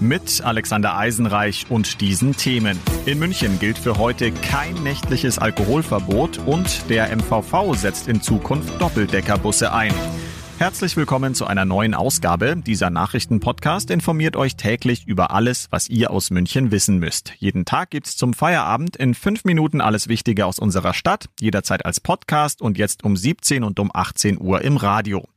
mit Alexander Eisenreich und diesen Themen. In München gilt für heute kein nächtliches Alkoholverbot und der MVV setzt in Zukunft Doppeldeckerbusse ein. Herzlich willkommen zu einer neuen Ausgabe. Dieser Nachrichtenpodcast informiert euch täglich über alles, was ihr aus München wissen müsst. Jeden Tag gibt's zum Feierabend in fünf Minuten alles Wichtige aus unserer Stadt, jederzeit als Podcast und jetzt um 17 und um 18 Uhr im Radio.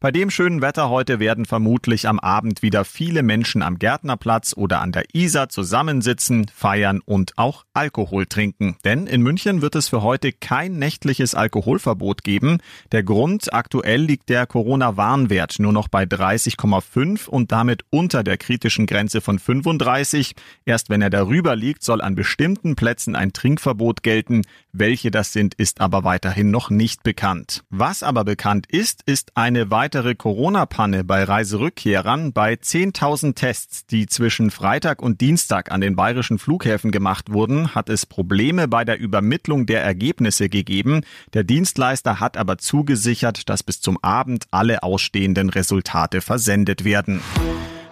Bei dem schönen Wetter heute werden vermutlich am Abend wieder viele Menschen am Gärtnerplatz oder an der Isar zusammensitzen, feiern und auch Alkohol trinken. Denn in München wird es für heute kein nächtliches Alkoholverbot geben. Der Grund, aktuell liegt der Corona-Warnwert nur noch bei 30,5 und damit unter der kritischen Grenze von 35. Erst wenn er darüber liegt, soll an bestimmten Plätzen ein Trinkverbot gelten. Welche das sind, ist aber weiterhin noch nicht bekannt. Was aber bekannt ist, ist eine weitere Corona-Panne bei Reiserückkehrern bei 10.000 Tests, die zwischen Freitag und Dienstag an den bayerischen Flughäfen gemacht wurden, hat es Probleme bei der Übermittlung der Ergebnisse gegeben. Der Dienstleister hat aber zugesichert, dass bis zum Abend alle ausstehenden Resultate versendet werden.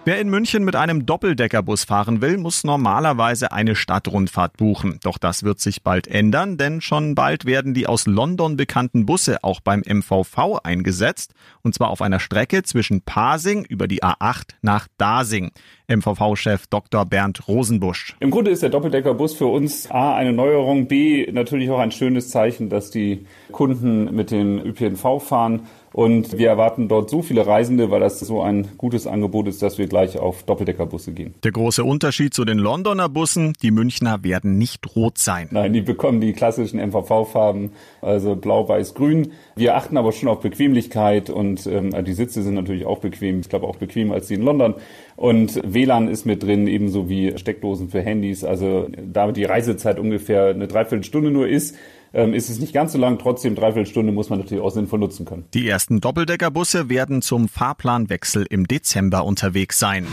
Wer in München mit einem Doppeldeckerbus fahren will, muss normalerweise eine Stadtrundfahrt buchen. Doch das wird sich bald ändern, denn schon bald werden die aus London bekannten Busse auch beim MVV eingesetzt. Und zwar auf einer Strecke zwischen Pasing über die A8 nach Dasing. MVV-Chef Dr. Bernd Rosenbusch. Im Grunde ist der Doppeldeckerbus für uns A eine Neuerung, B natürlich auch ein schönes Zeichen, dass die Kunden mit den ÖPNV fahren und wir erwarten dort so viele Reisende, weil das so ein gutes Angebot ist, dass wir gleich auf Doppeldeckerbusse gehen. Der große Unterschied zu den Londoner Bussen, die Münchner werden nicht rot sein. Nein, die bekommen die klassischen MVV-Farben, also blau, weiß, grün. Wir achten aber schon auf Bequemlichkeit und ähm, die Sitze sind natürlich auch bequem. Ich glaube auch bequemer als die in London. Und WLAN ist mit drin, ebenso wie Steckdosen für Handys. Also da die Reisezeit ungefähr eine Dreiviertelstunde nur ist, ähm, ist es nicht ganz so lang. Trotzdem dreiviertel Stunde muss man natürlich auch sinnvoll nutzen können. Die ersten Doppeldeckerbusse werden zum Fahrplanwechsel im Dezember unterwegs sein.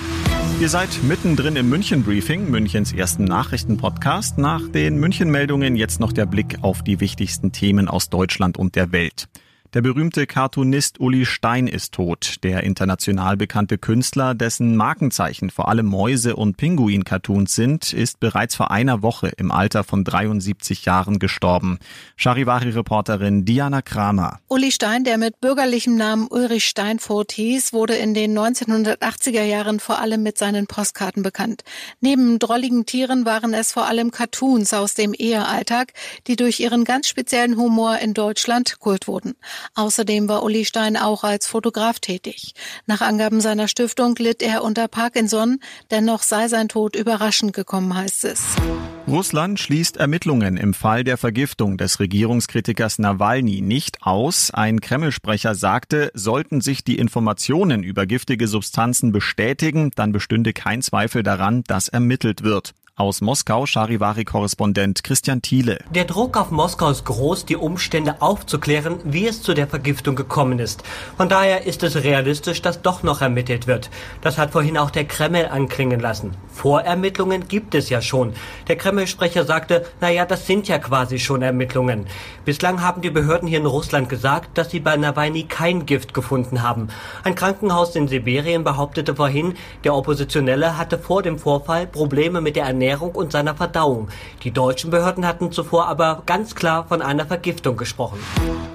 Ihr seid mittendrin im München Briefing, Münchens ersten Nachrichtenpodcast. Nach den München Meldungen jetzt noch der Blick auf die wichtigsten Themen aus Deutschland und der Welt. Der berühmte Cartoonist Uli Stein ist tot. Der international bekannte Künstler, dessen Markenzeichen vor allem Mäuse- und Pinguin-Cartoons sind, ist bereits vor einer Woche im Alter von 73 Jahren gestorben. Charivari-Reporterin Diana Kramer. Uli Stein, der mit bürgerlichem Namen Ulrich Steinfurt hieß, wurde in den 1980er Jahren vor allem mit seinen Postkarten bekannt. Neben drolligen Tieren waren es vor allem Cartoons aus dem Ehealltag, die durch ihren ganz speziellen Humor in Deutschland Kult wurden. Außerdem war Uli Stein auch als Fotograf tätig. Nach Angaben seiner Stiftung litt er unter Parkinson, dennoch sei sein Tod überraschend gekommen, heißt es. Russland schließt Ermittlungen im Fall der Vergiftung des Regierungskritikers Nawalny nicht aus. Ein Kreml-Sprecher sagte, sollten sich die Informationen über giftige Substanzen bestätigen, dann bestünde kein Zweifel daran, dass ermittelt wird. Aus Moskau Charivari-Korrespondent Christian Thiele. Der Druck auf Moskau ist groß, die Umstände aufzuklären, wie es zu der Vergiftung gekommen ist. Von daher ist es realistisch, dass doch noch ermittelt wird. Das hat vorhin auch der Kreml anklingen lassen. Vorermittlungen gibt es ja schon. Der Kreml-Sprecher sagte, naja, das sind ja quasi schon Ermittlungen. Bislang haben die Behörden hier in Russland gesagt, dass sie bei Nawalny kein Gift gefunden haben. Ein Krankenhaus in Sibirien behauptete vorhin, der Oppositionelle hatte vor dem Vorfall Probleme mit der Ernährung und seiner Verdauung. Die deutschen Behörden hatten zuvor aber ganz klar von einer Vergiftung gesprochen.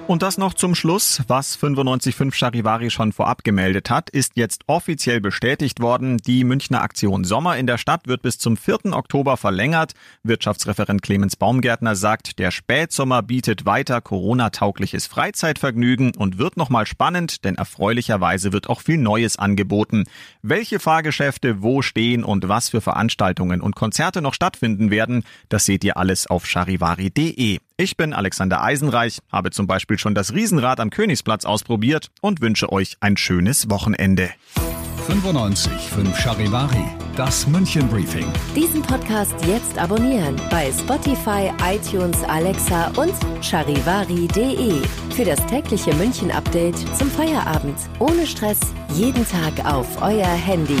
Und das noch zum Schluss. Was 95.5 Charivari schon vorab gemeldet hat, ist jetzt offiziell bestätigt worden. Die Münchner Aktion Sommer in der Stadt wird bis zum 4. Oktober verlängert. Wirtschaftsreferent Clemens Baumgärtner sagt, der Spätsommer bietet weiter Corona-taugliches Freizeitvergnügen und wird nochmal spannend, denn erfreulicherweise wird auch viel Neues angeboten. Welche Fahrgeschäfte wo stehen und was für Veranstaltungen und Konzerte noch stattfinden werden, das seht ihr alles auf charivari.de. Ich bin Alexander Eisenreich, habe zum Beispiel schon das Riesenrad am Königsplatz ausprobiert und wünsche euch ein schönes Wochenende. 95 5 Charivari Das München Briefing. Diesen Podcast jetzt abonnieren bei Spotify, iTunes, Alexa und charivari.de. Für das tägliche München Update zum Feierabend. Ohne Stress. Jeden Tag auf euer Handy.